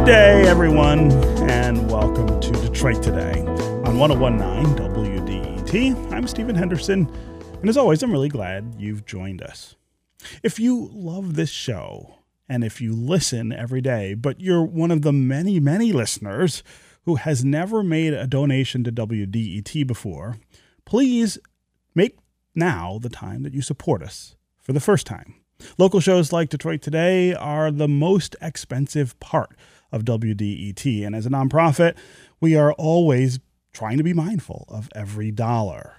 Good day, everyone, and welcome to Detroit Today on 1019 WDET. I'm Stephen Henderson, and as always, I'm really glad you've joined us. If you love this show, and if you listen every day, but you're one of the many, many listeners who has never made a donation to WDET before, please make now the time that you support us for the first time. Local shows like Detroit Today are the most expensive part of WDET. And as a nonprofit, we are always trying to be mindful of every dollar.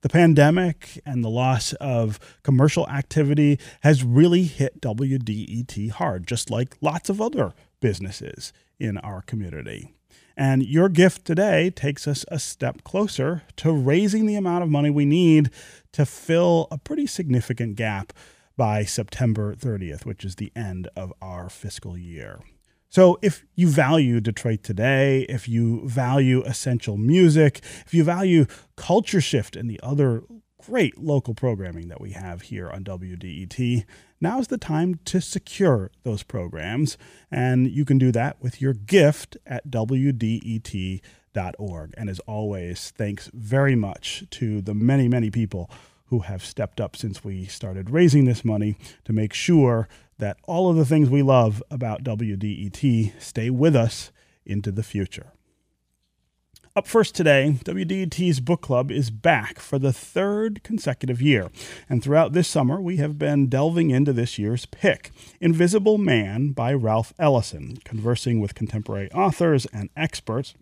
The pandemic and the loss of commercial activity has really hit WDET hard, just like lots of other businesses in our community. And your gift today takes us a step closer to raising the amount of money we need to fill a pretty significant gap by September 30th, which is the end of our fiscal year. So, if you value Detroit today, if you value essential music, if you value Culture Shift and the other great local programming that we have here on WDET, now's the time to secure those programs. And you can do that with your gift at WDET.org. And as always, thanks very much to the many, many people who have stepped up since we started raising this money to make sure that all of the things we love about WDET stay with us into the future. Up first today, WDET's book club is back for the third consecutive year. And throughout this summer, we have been delving into this year's pick Invisible Man by Ralph Ellison, conversing with contemporary authors and experts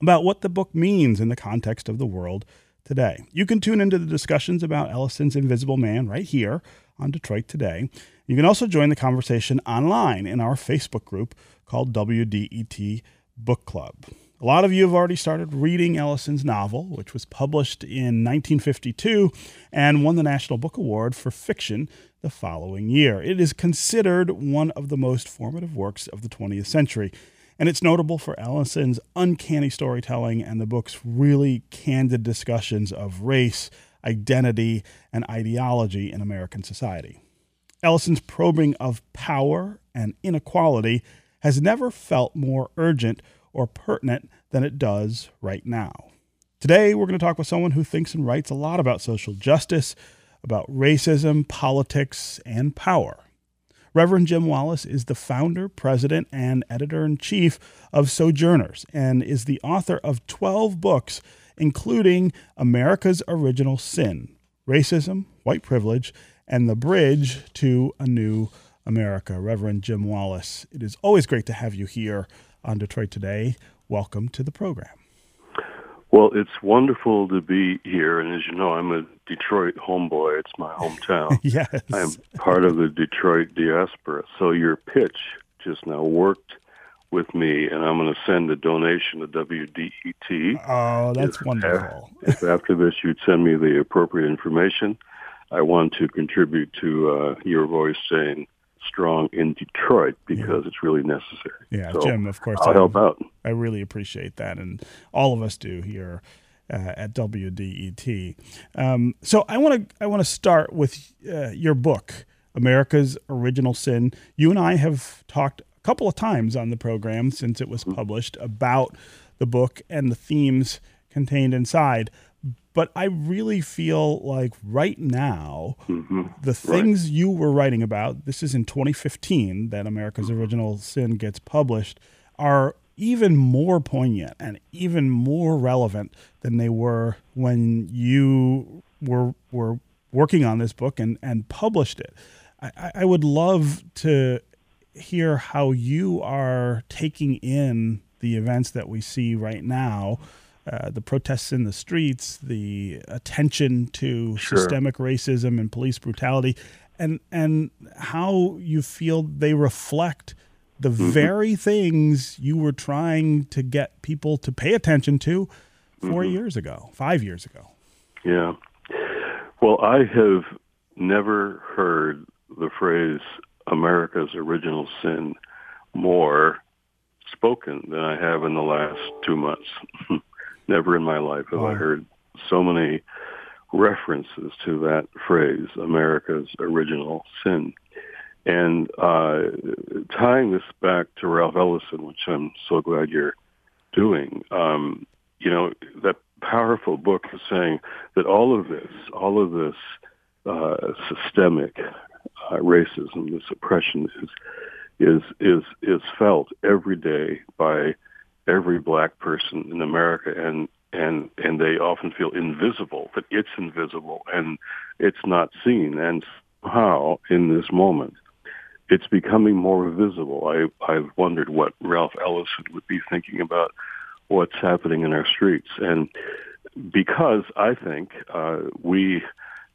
about what the book means in the context of the world today. You can tune into the discussions about Ellison's Invisible Man right here on Detroit Today. You can also join the conversation online in our Facebook group called WDET Book Club. A lot of you have already started reading Ellison's novel, which was published in 1952 and won the National Book Award for Fiction the following year. It is considered one of the most formative works of the 20th century, and it's notable for Ellison's uncanny storytelling and the book's really candid discussions of race, identity, and ideology in American society. Ellison's probing of power and inequality has never felt more urgent or pertinent than it does right now. Today, we're going to talk with someone who thinks and writes a lot about social justice, about racism, politics, and power. Reverend Jim Wallis is the founder, president, and editor in chief of Sojourners and is the author of 12 books, including America's Original Sin Racism, White Privilege, and the bridge to a new America. Reverend Jim Wallis, it is always great to have you here on Detroit Today. Welcome to the program. Well, it's wonderful to be here. And as you know, I'm a Detroit homeboy. It's my hometown. yes. I'm part of the Detroit diaspora. So your pitch just now worked with me, and I'm going to send a donation to WDET. Oh, that's if, wonderful. if after this you'd send me the appropriate information, I want to contribute to uh, your voice saying strong in Detroit because yeah. it's really necessary. Yeah, so Jim, of course. I'll I, help out. I really appreciate that, and all of us do here. Uh, at WDET, um, so I want to I want to start with uh, your book, America's Original Sin. You and I have talked a couple of times on the program since it was mm-hmm. published about the book and the themes contained inside but I really feel like right now, mm-hmm. the things right. you were writing about, this is in 2015 that America's. Original Sin gets published, are even more poignant and even more relevant than they were when you were were working on this book and, and published it. I, I would love to hear how you are taking in the events that we see right now uh, the protests in the streets, the attention to sure. systemic racism and police brutality, and and how you feel they reflect the mm-hmm. very things you were trying to get people to pay attention to 4 mm-hmm. years ago, five years ago. Yeah. Well, I have never heard the phrase America's original sin more spoken than I have in the last two months. Never in my life have wow. I heard so many references to that phrase, America's original sin. And uh, tying this back to Ralph Ellison, which I'm so glad you're doing, um, you know, that powerful book is saying that all of this, all of this uh, systemic uh, racism, this oppression is is is is felt every day by every black person in America, and and and they often feel invisible that it's invisible and it's not seen, and how in this moment it's becoming more visible. I I've wondered what Ralph Ellison would be thinking about what's happening in our streets, and because I think uh, we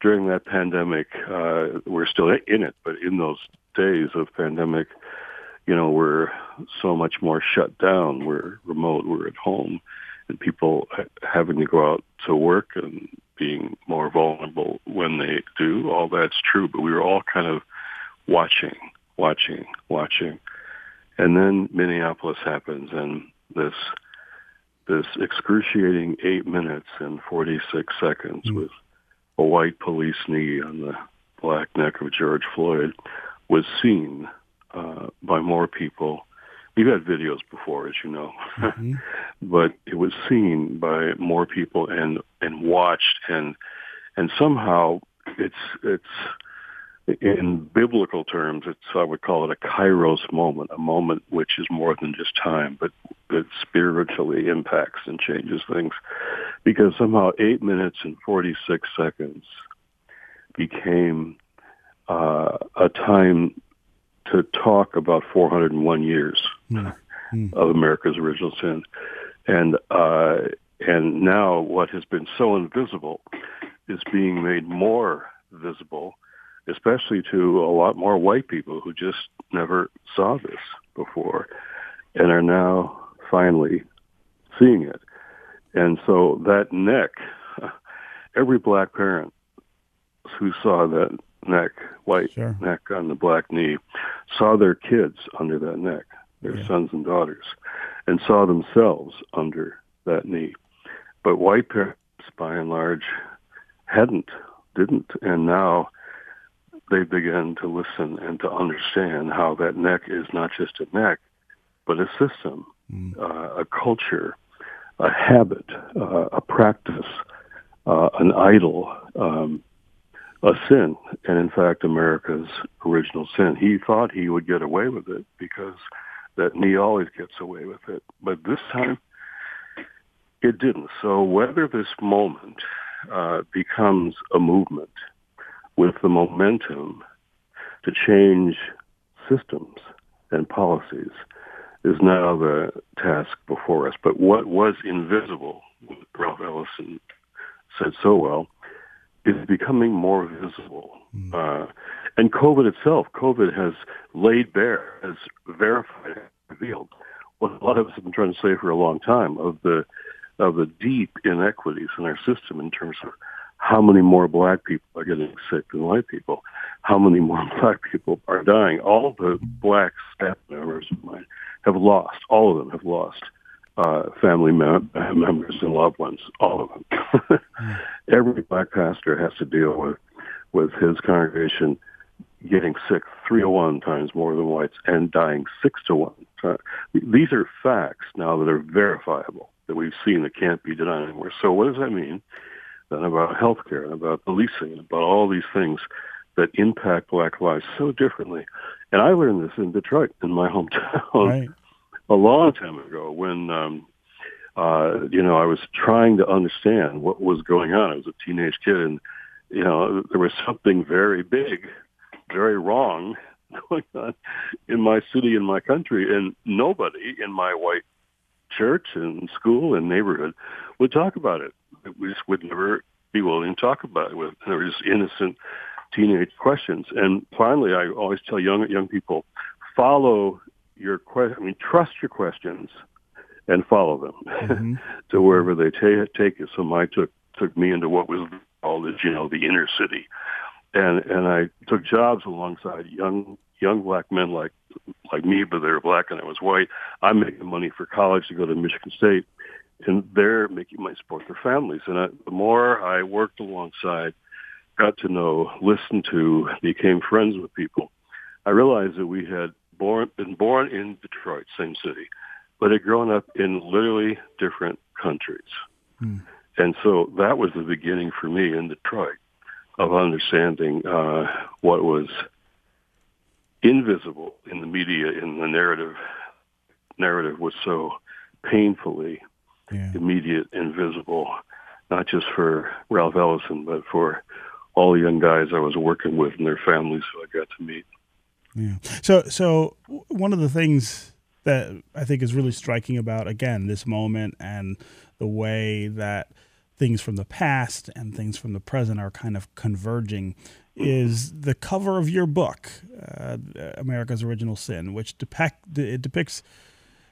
during that pandemic uh, we're still in it, but in those days of pandemic, you know, we're so much more shut down. We're remote. We're at home, and people having to go out to work and being more vulnerable when they do. All that's true, but we were all kind of watching watching, watching. And then Minneapolis happens and this this excruciating eight minutes and 46 seconds mm. with a white police knee on the black neck of George Floyd was seen uh, by more people. We've had videos before, as you know, mm-hmm. but it was seen by more people and and watched and and somehow it's it's in biblical terms, it's I would call it a kairos moment, a moment which is more than just time, but that spiritually impacts and changes things. Because somehow eight minutes and 46 seconds became uh, a time to talk about 401 years mm-hmm. of America's original sin. And, uh, and now what has been so invisible is being made more visible especially to a lot more white people who just never saw this before and are now finally seeing it. And so that neck, every black parent who saw that neck, white sure. neck on the black knee, saw their kids under that neck, their yeah. sons and daughters, and saw themselves under that knee. But white parents, by and large, hadn't, didn't, and now they begin to listen and to understand how that neck is not just a neck, but a system, mm. uh, a culture, a habit, uh, a practice, uh, an idol, um, a sin, and in fact, America's original sin. He thought he would get away with it because that knee always gets away with it, but this time it didn't. So whether this moment uh, becomes a movement with the momentum to change systems and policies is now the task before us. But what was invisible, Ralph Ellison said so well, is becoming more visible. Mm. Uh, and COVID itself, COVID has laid bare, has verified, revealed what a lot of us have been trying to say for a long time of the of the deep inequities in our system in terms of how many more black people are getting sick than white people, how many more black people are dying. All the black staff members of mine have lost, all of them have lost uh, family mem- members and loved ones, all of them. Every black pastor has to deal with, with his congregation getting sick 301 times more than whites and dying 6 to 1. Uh, these are facts now that are verifiable, that we've seen that can't be denied anymore. So what does that mean? and about healthcare and about policing and about all these things that impact black lives so differently. And I learned this in Detroit, in my hometown, right. A long time ago when, um, uh, you know, I was trying to understand what was going on. I was a teenage kid and, you know, there was something very big, very wrong going on in my city, in my country, and nobody in my white church and school and neighborhood would talk about it we just would never be willing to talk about it with. There were just innocent teenage questions. And finally, I always tell young young people, follow your question. I mean, trust your questions and follow them mm-hmm. to wherever they ta- take you. So my took took me into what was called, as you know, the inner city, and and I took jobs alongside young young black men like like me, but they were black and I was white. I'm making money for college to go to Michigan State, and they're making money to support their families. And I, the more I worked alongside, got to know, listened to, became friends with people, I realized that we had born been born in Detroit, same city, but had grown up in literally different countries. Hmm. And so that was the beginning for me in Detroit of understanding uh, what was invisible in the media, in the narrative. Narrative was so painfully yeah. immediate and visible, not just for Ralph Ellison, but for all the young guys I was working with and their families who I got to meet. Yeah. So, so one of the things that I think is really striking about again this moment and the way that things from the past and things from the present are kind of converging is the cover of your book, uh, America's Original Sin, which depict it depicts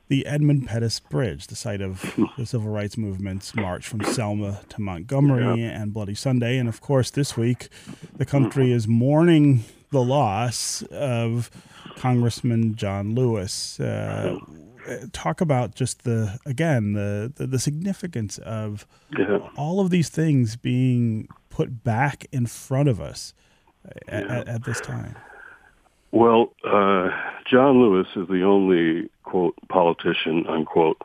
the Edmund Pettus Bridge, the site of the civil rights movement's march from Selma to Montgomery yeah. and Bloody Sunday. And of course, this week, the country is mourning the loss of Congressman John Lewis. Uh, talk about just the again the the, the significance of yeah. all of these things being put back in front of us at, yeah. at, at this time. Well, uh, John Lewis is the only quote politician unquote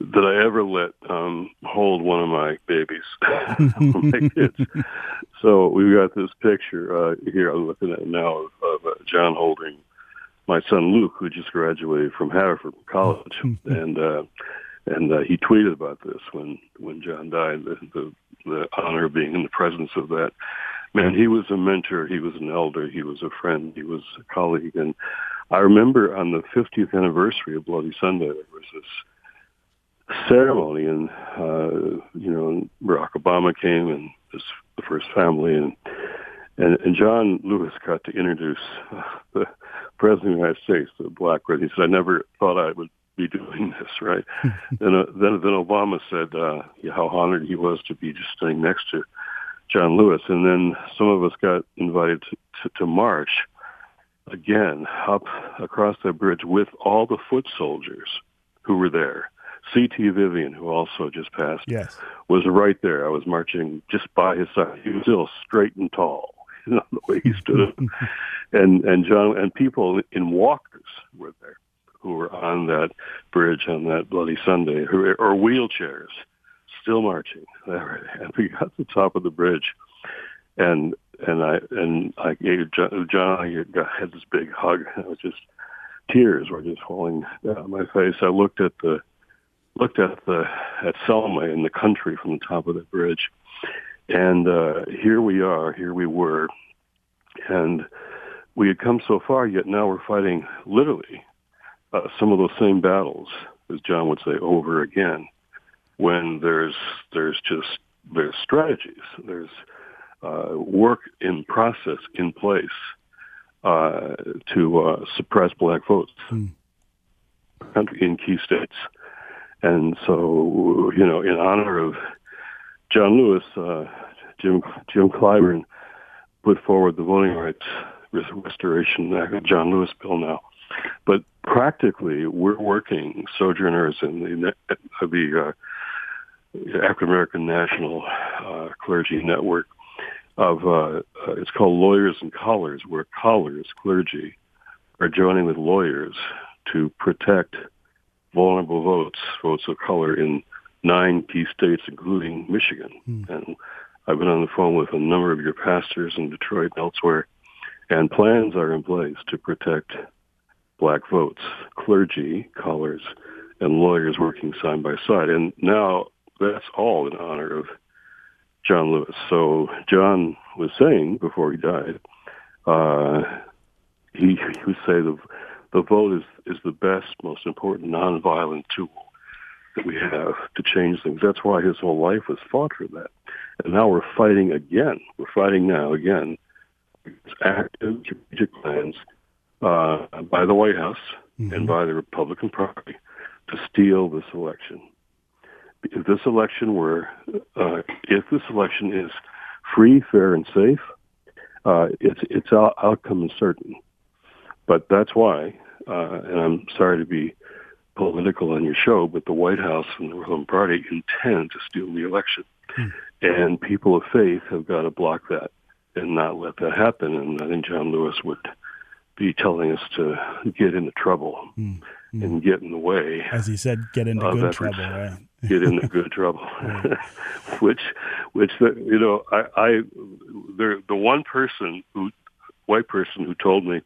that I ever let um, hold one of my babies, my kids. So we've got this picture uh, here. I'm looking at now of, of uh, John holding my son Luke, who just graduated from Haverford College, and uh, and uh, he tweeted about this when when John died. The, the the honor of being in the presence of that man. He was a mentor. He was an elder. He was a friend. He was a colleague. And I remember on the 50th anniversary of Bloody Sunday, there was this ceremony, and uh, you know, Barack Obama came and his the first family, and and, and John Lewis got to introduce uh, the president of the United States, the black president. He said, "I never thought I would be doing this." Right? then, uh, then, then Obama said uh, how honored he was to be just standing next to John Lewis, and then some of us got invited to, to, to march again up across that bridge with all the foot soldiers who were there. C.T. Vivian, who also just passed, yes. was right there. I was marching just by his side. He was still straight and tall you know, the way he stood up. and and John and people in walkers were there who were on that bridge on that bloody Sunday, who, or wheelchairs, still marching. And we got to the top of the bridge, and and I and I gave John, John I had this big hug. And it was just tears were just falling down my face. I looked at the looked at the at Selma in the country from the top of the bridge, and uh, here we are, here we were, and we had come so far, yet now we're fighting literally uh, some of those same battles, as John would say, over again. When there's there's just there's strategies, there's uh, work in process in place uh, to uh, suppress black votes hmm. in key states. And so, you know, in honor of John Lewis, uh, Jim Jim Clyburn put forward the Voting Rights Restoration Act, John Lewis bill now. But practically, we're working sojourners in the the uh, African American National uh, Clergy Network of uh, uh, it's called Lawyers and Collars, where collars, clergy, are joining with lawyers to protect vulnerable votes, votes of color in nine key states, including Michigan. Mm. And I've been on the phone with a number of your pastors in Detroit and elsewhere, and plans are in place to protect black votes, clergy, callers, and lawyers working side by side. And now that's all in honor of John Lewis. So John was saying before he died, uh, he, he would say the the vote is is the best, most important nonviolent tool that we have to change things. That's why his whole life was fought for that. And now we're fighting again. We're fighting now again. It's Active strategic plans uh, by the White House mm-hmm. and by the Republican Party to steal this election. If this election were, uh, if this election is free, fair, and safe, uh, its its outcome is certain. But that's why, uh, and I'm sorry to be political on your show, but the White House and the Republican Party intend to steal the election. Hmm. And people of faith have got to block that and not let that happen. And I think John Lewis would be telling us to get into trouble mm-hmm. and get in the way. As he said, get into good trouble, right? get into good trouble. which, which the, you know, I, I, the the one person who, white person who told me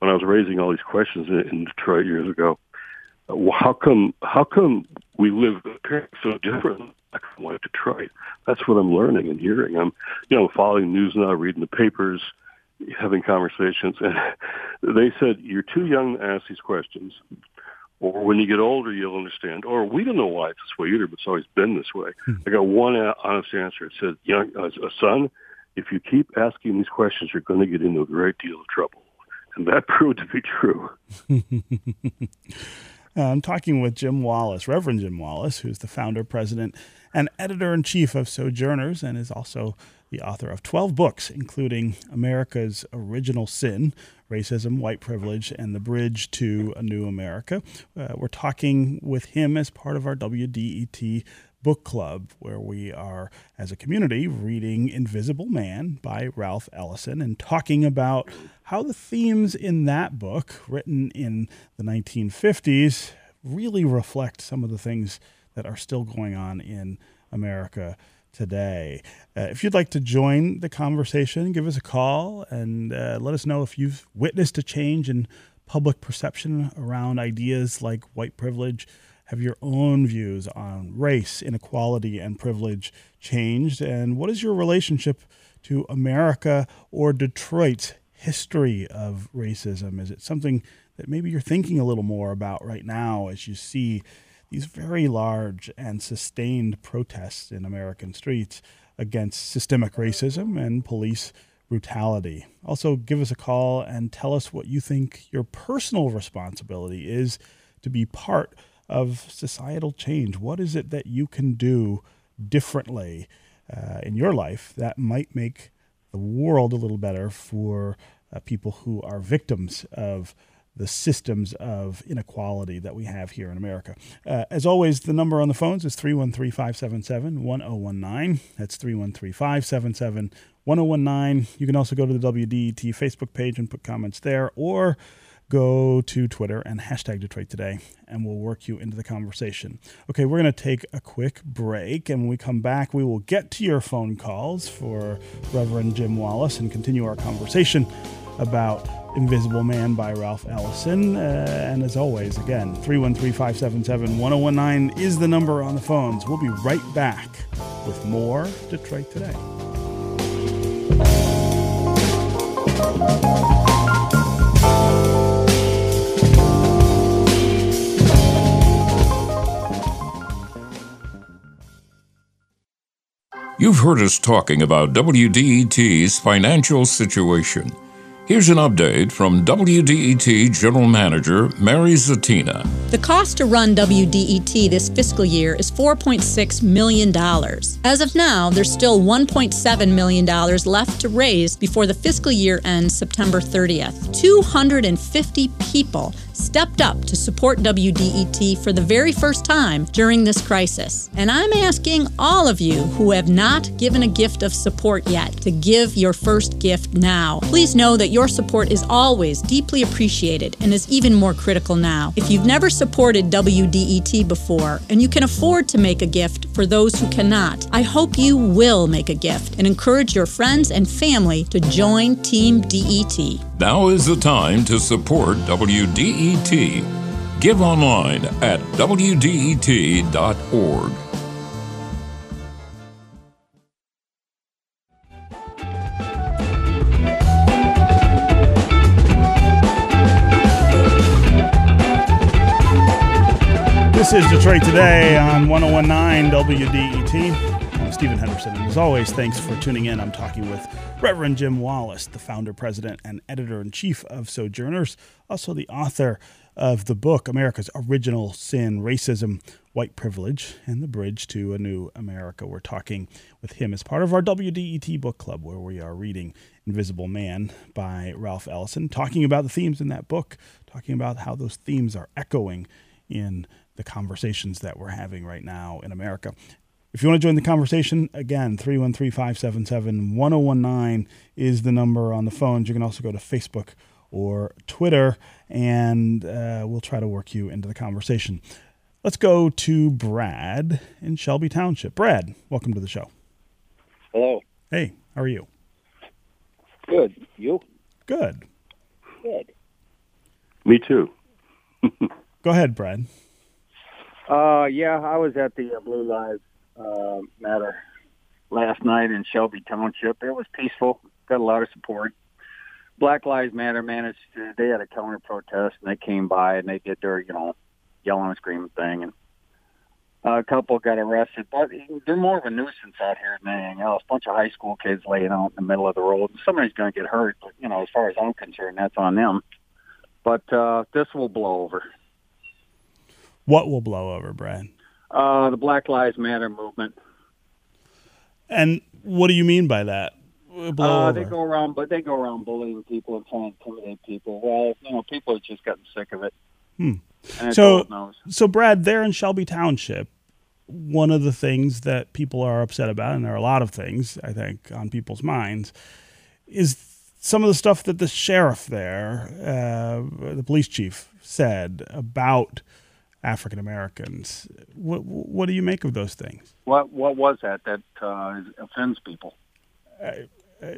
when I was raising all these questions in, in Detroit years ago, well, how come how come we live so different like Detroit? That's what I'm learning and hearing. I'm you know following the news now, reading the papers, having conversations, and they said you're too young to ask these questions, or when you get older you'll understand, or we don't know why it's this way either, but it's always been this way. Hmm. I got one honest answer. It says, young uh, son, if you keep asking these questions, you're going to get into a great deal of trouble. That proved to be true. I'm talking with Jim Wallis, Reverend Jim Wallis, who's the founder, president, and editor in chief of Sojourners, and is also the author of 12 books, including America's Original Sin, Racism, White Privilege, and The Bridge to a New America. Uh, we're talking with him as part of our WDET book club, where we are, as a community, reading Invisible Man by Ralph Ellison and talking about how the themes in that book, written in the 1950s, really reflect some of the things that are still going on in America today. Uh, if you'd like to join the conversation, give us a call and uh, let us know if you've witnessed a change in public perception around ideas like white privilege have your own views on race, inequality, and privilege changed? And what is your relationship to America or Detroit's history of racism? Is it something that maybe you're thinking a little more about right now as you see these very large and sustained protests in American streets against systemic racism and police brutality? Also, give us a call and tell us what you think your personal responsibility is to be part of societal change. What is it that you can do differently uh, in your life that might make the world a little better for uh, people who are victims of the systems of inequality that we have here in America. Uh, as always, the number on the phones is 313 577 1019. That's 313 577 1019. You can also go to the WDET Facebook page and put comments there, or go to Twitter and hashtag Detroit Today, and we'll work you into the conversation. Okay, we're going to take a quick break, and when we come back, we will get to your phone calls for Reverend Jim Wallis and continue our conversation about Invisible Man by Ralph Ellison. Uh, and as always, again, 313 577 1019 is the number on the phones. We'll be right back with more Detroit Today. You've heard us talking about WDET's financial situation. Here's an update from WDET General Manager Mary Zatina. The cost to run WDET this fiscal year is $4.6 million. As of now, there's still $1.7 million left to raise before the fiscal year ends September 30th. 250 people stepped up to support WDET for the very first time during this crisis. And I'm asking all of you who have not given a gift of support yet to give your first gift now. Please know that your support is always deeply appreciated and is even more critical now. If you've never supported WDET before and you can afford to make a gift for those who cannot, I hope you will make a gift and encourage your friends and family to join Team DET. Now is the time to support WDET. Give online at WDET.org. This is Detroit Today on 1019 WDET. Stephen Henderson. And as always, thanks for tuning in. I'm talking with Reverend Jim Wallis, the founder, president, and editor in chief of Sojourners, also the author of the book America's Original Sin Racism, White Privilege, and the Bridge to a New America. We're talking with him as part of our WDET book club, where we are reading Invisible Man by Ralph Ellison, talking about the themes in that book, talking about how those themes are echoing in the conversations that we're having right now in America. If you want to join the conversation, again, 313 577 1019 is the number on the phones. You can also go to Facebook or Twitter, and uh, we'll try to work you into the conversation. Let's go to Brad in Shelby Township. Brad, welcome to the show. Hello. Hey, how are you? Good. You? Good. Good. Me too. Go ahead, Brad. Uh, yeah, I was at the uh, Blue Lives uh, Matter last night in Shelby Township. It was peaceful. Got a lot of support. Black Lives Matter managed. To, they had a counter protest, and they came by and they did their, you know, yelling and screaming thing, and a couple got arrested. But they're more of a nuisance out here than anything else. A bunch of high school kids laying out in the middle of the road. Somebody's going to get hurt. But, you know, as far as I'm concerned, that's on them. But uh, this will blow over. What will blow over, Brad? Uh, the Black Lives Matter movement. And what do you mean by that? Uh, they go around, but they go around bullying people and trying to intimidate people. Well, you know, people are just getting sick of it. Hmm. So-. So, Brad, there in Shelby Township, one of the things that people are upset about, and there are a lot of things I think on people's minds, is some of the stuff that the sheriff there, uh, the police chief, said about African Americans. What what do you make of those things? What what was that that uh, offends people?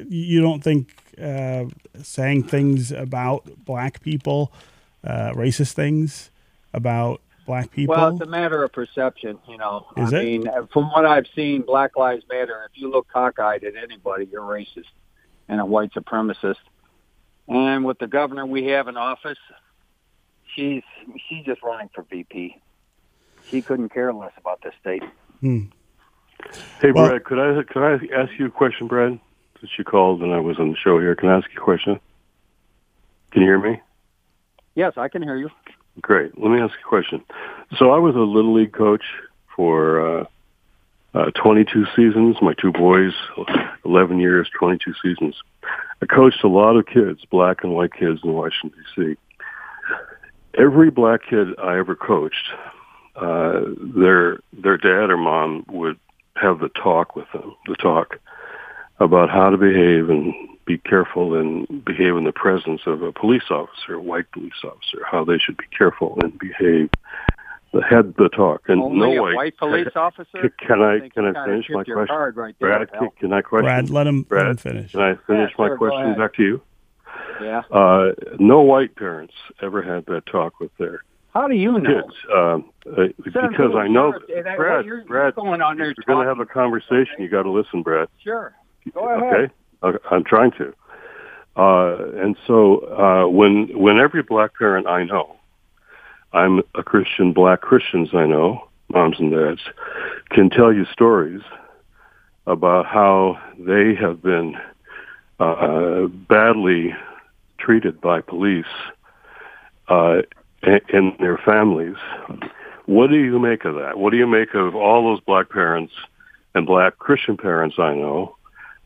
You don't think uh, saying things about black people, uh, racist things about black people? Well, it's a matter of perception, you know. Is I it? mean, from what I've seen, Black Lives Matter. If you look cockeyed at anybody, you're racist and a white supremacist. And with the governor we have in office, she's she's just running for VP. She couldn't care less about this state. Hmm. Hey, Well- Brad, could I could I ask you a question, Brad? Since you called and I was on the show here, can I ask you a question? Can you hear me? Yes, I can hear you. Great. Let me ask you a question. So I was a little league coach for uh, uh, 22 seasons. My two boys, 11 years, 22 seasons. I coached a lot of kids, black and white kids in Washington D.C. Every black kid I ever coached, uh, their their dad or mom would have the talk with them, the talk about how to behave and be careful and behave in the presence of a police officer, a white police officer, how they should be careful and behave. The head the talk, and Only no a white. white police officer. Can I think can I finish my question? right there, Brad, can, can I question? Brad, let him, let Brad, him finish. Can I finish Yeah, my sure, question back to you? Yeah. Uh, no white parents ever had that talk with their How do you know? kids um, uh, because I know, Brad. you're, Brad, you're going on there. you're going to have a conversation, you got to listen, Brad. Sure. Go ahead. Okay, Okay, I'm trying to. Uh, and so uh, when when every black parent I know, I'm a Christian, black Christians I know, moms and dads, can tell you stories about how they have been uh, badly treated by police uh, and, their families. What do you make of that? What do you make of all those black parents and black Christian parents I know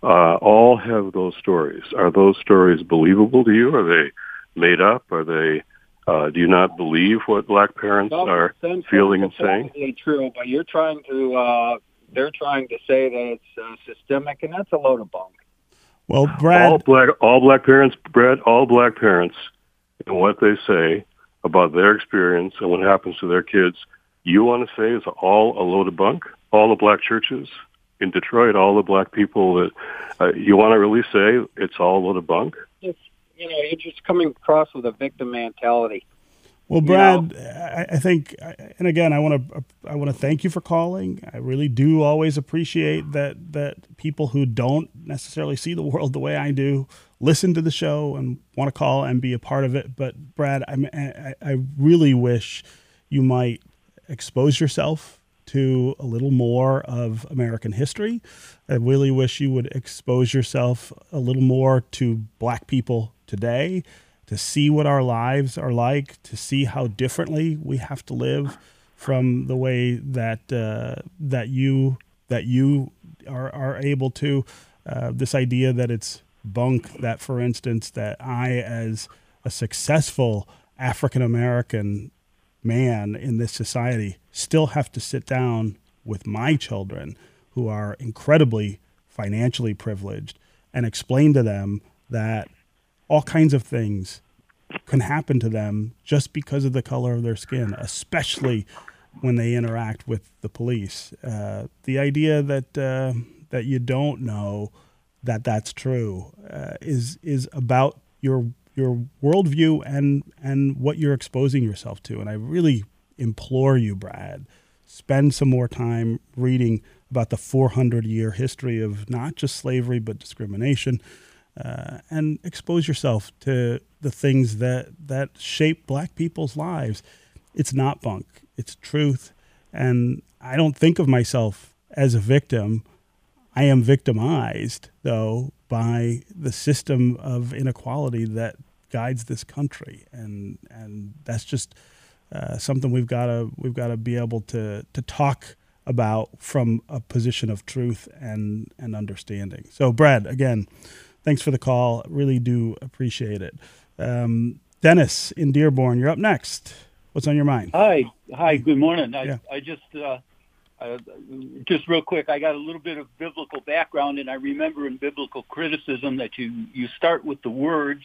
uh, all have those stories. Are those stories believable to you? Are they made up? Are they? Uh, do you not believe what black parents are feeling and saying? true, but you're trying to. Uh, they're trying to say that it's uh, systemic, and that's a load of bunk. Well, all black, all black parents, Brad, all black parents, and what they say about their experience and what happens to their kids. You want to say is all a load of bunk? All the black churches in Detroit, all the black people that uh, you want to really say it's all a load of bunk? Just you know, you're just coming across with a victim mentality. Well, You Brad, I, I think, and again, I want to I want to thank you for calling. I really do always appreciate that that people who don't necessarily see the world the way I do listen to the show and want to call and be a part of it. But Brad, I mean, I, I really wish you might expose yourself to a little more of American history. I really wish you would expose yourself a little more to black people today, to see what our lives are like, to see how differently we have to live from the way that uh, that you that you are are able to. Uh, this idea that it's bunk that, for instance, that I as a successful African American man in this society still have to sit down with my children who are incredibly financially privileged and explain to them that all kinds of things can happen to them just because of the color of their skin, especially when they interact with the police. Uh, the idea that uh, that you don't know that that's true uh, is is about your your worldview and and what you're exposing yourself to. And I really implore you, Brad, spend some more time reading about the 400 year history of not just slavery but discrimination, uh, and expose yourself to the things that that shape Black people's lives. It's not bunk; it's truth. And I don't think of myself as a victim. I am victimized, though, by the system of inequality that guides this country, and and that's just uh, something we've got to we've got to be able to to talk about from a position of truth and and understanding. So, Brad, again, thanks for the call. Really do appreciate it. Um, Dennis in Dearborn, you're up next. What's on your mind? Hi, hi. Good morning. I, yeah. I just uh, uh, just real quick, I got a little bit of biblical background, and I remember in biblical criticism that you you start with the words,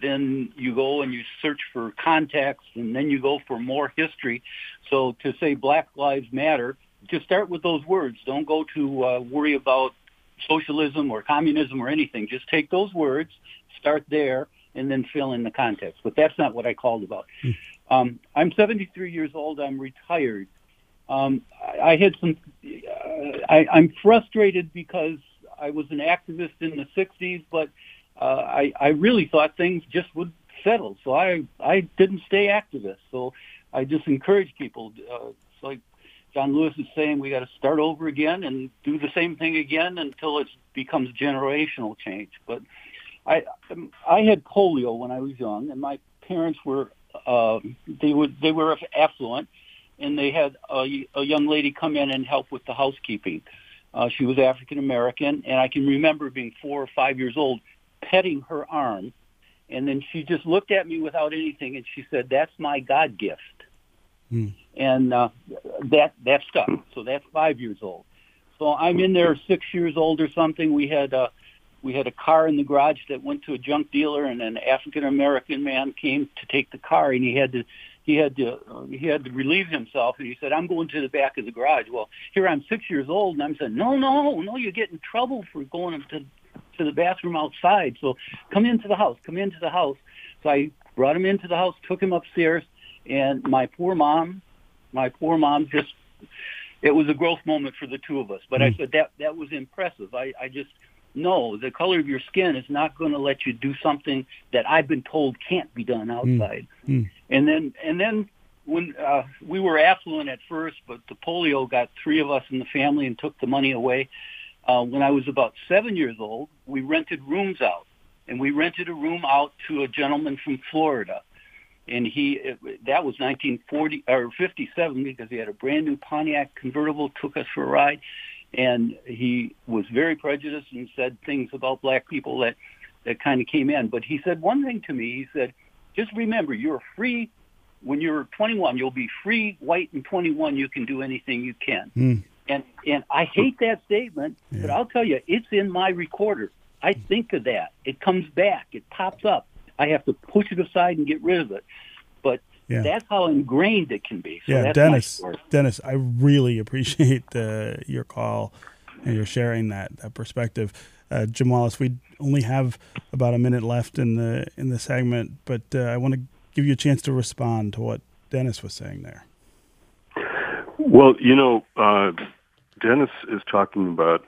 then you go and you search for context, and then you go for more history. So to say Black Lives Matter, just start with those words. Don't go to uh, worry about socialism or communism or anything. Just take those words, start there, and then fill in the context. But that's not what I called about. Hmm. Um, I'm 73 years old. I'm retired. Um, I, I had some. Uh, I, I'm frustrated because I was an activist in the 60s, but uh, I, I really thought things just would settle. So I I didn't stay activist. So I just encourage people. Uh, it's like John Lewis is saying, we got to start over again and do the same thing again until it becomes generational change. But I I had polio when I was young, and my parents were uh, they were they were affluent, and they had a, a young lady come in and help with the housekeeping. Uh, she was African American, and I can remember being four or five years old, petting her arm, and then she just looked at me without anything, and she said, "That's my God gift," mm. and uh, that that stuck. So that's five years old. So I'm in there six years old or something. We had uh, we had a car in the garage that went to a junk dealer, and an African American man came to take the car, and he had to he had to uh, he had to relieve himself, and he said, "I'm going to the back of the garage." Well, here I'm six years old, and I'm saying, "No, no, no, you get in trouble for going to to the bathroom outside. So come into the house, come into the house." So I brought him into the house, took him upstairs, and my poor mom, my poor mom just it was a growth moment for the two of us. But mm. I said that that was impressive. I, I just no, the color of your skin is not going to let you do something that I've been told can't be done hmm. outside. Mm. And then, and then when uh, we were affluent at first, but the polio got three of us in the family and took the money away. Uh, when I was about seven years old, we rented rooms out, and we rented a room out to a gentleman from Florida, and he that was 1940 or 57 because he had a brand new Pontiac convertible. Took us for a ride, and he was very prejudiced and said things about black people that that kind of came in. But he said one thing to me. He said, "Just remember, you're free. When you're 21, you'll be free, white, and 21. You can do anything you can." Mm. And and I hate that statement, yeah. but I'll tell you, it's in my recorder. I think of that. It comes back. It pops up. I have to push it aside and get rid of it. But yeah. That's how ingrained it can be. So yeah, Dennis. Dennis, I really appreciate uh, your call and your sharing that that perspective. Uh, Jim Wallis, we only have about a minute left in the in the segment, but uh, I want to give you a chance to respond to what Dennis was saying there. Well, you know, uh, Dennis is talking about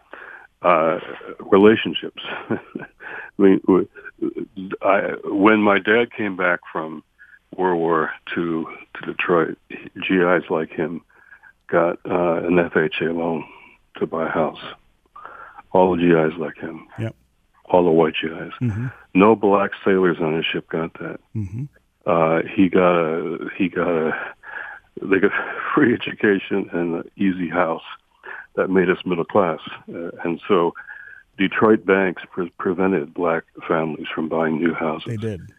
uh, relationships. I mean, I, when my dad came back from World War II to Detroit, GIs like him got uh, an FHA loan to buy a house. All the GIs like him. Yep. All the white GIs. Mm-hmm. No black sailors on his ship got that. Mm-hmm. Uh, he got a he got a they got free education and an easy house that made us middle class, uh, and so Detroit banks pre- prevented black families from buying new houses. They did.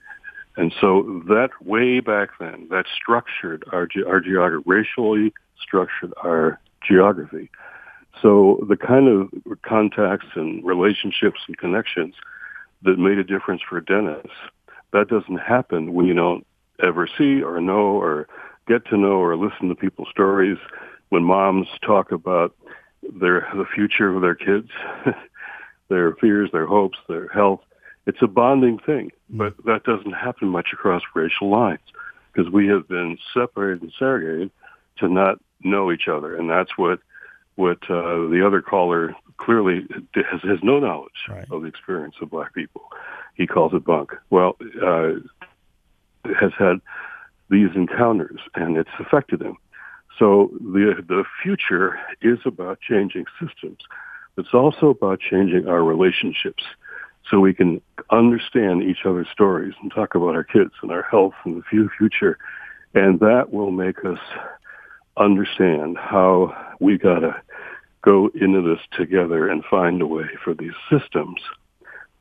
And so that way back then, that structured our, ge- our geography, racially structured our geography. So the kind of contacts and relationships and connections that made a difference for Dennis that doesn't happen when you don't ever see or know or get to know or listen to people's stories. When moms talk about their the future of their kids, their fears, their hopes, their health, it's a bonding thing. Mm. But that doesn't happen much across racial lines because we have been separated and segregated to not know each other, and that's what what uh, the other caller clearly has, has no knowledge right. of the experience of black people. He calls it bunk. Well, uh, has had these encounters, and it's affected him. So the the future is about changing systems. It's also about changing our relationships so we can understand each other's stories and talk about our kids and our health and the future. And that will make us understand how we got to go into this together and find a way for these systems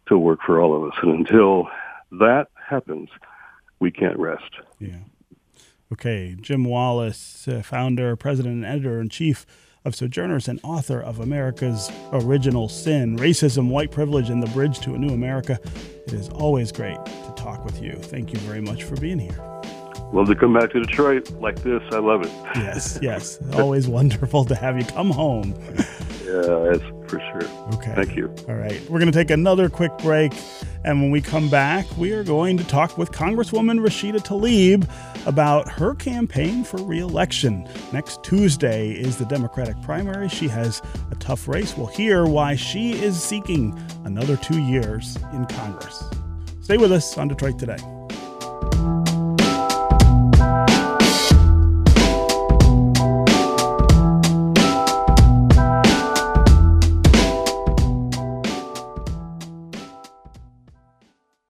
to work for all of us. And until that happens, we can't rest. Yeah. Okay. Jim Wallis, uh, founder, president, and editor in chief of Sojourners and author of America's Original Sin Racism, White Privilege, and the Bridge to a New America. It is always great to talk with you. Thank you very much for being here. Love to come back to Detroit like this. I love it. Yes, yes. always wonderful to have you come home. Yeah, that's for sure. Okay. Thank you. All right. We're going to take another quick break. And when we come back, we are going to talk with Congresswoman Rashida Tlaib about her campaign for reelection. Next Tuesday is the Democratic primary. She has a tough race. We'll hear why she is seeking another two years in Congress. Stay with us on Detroit Today.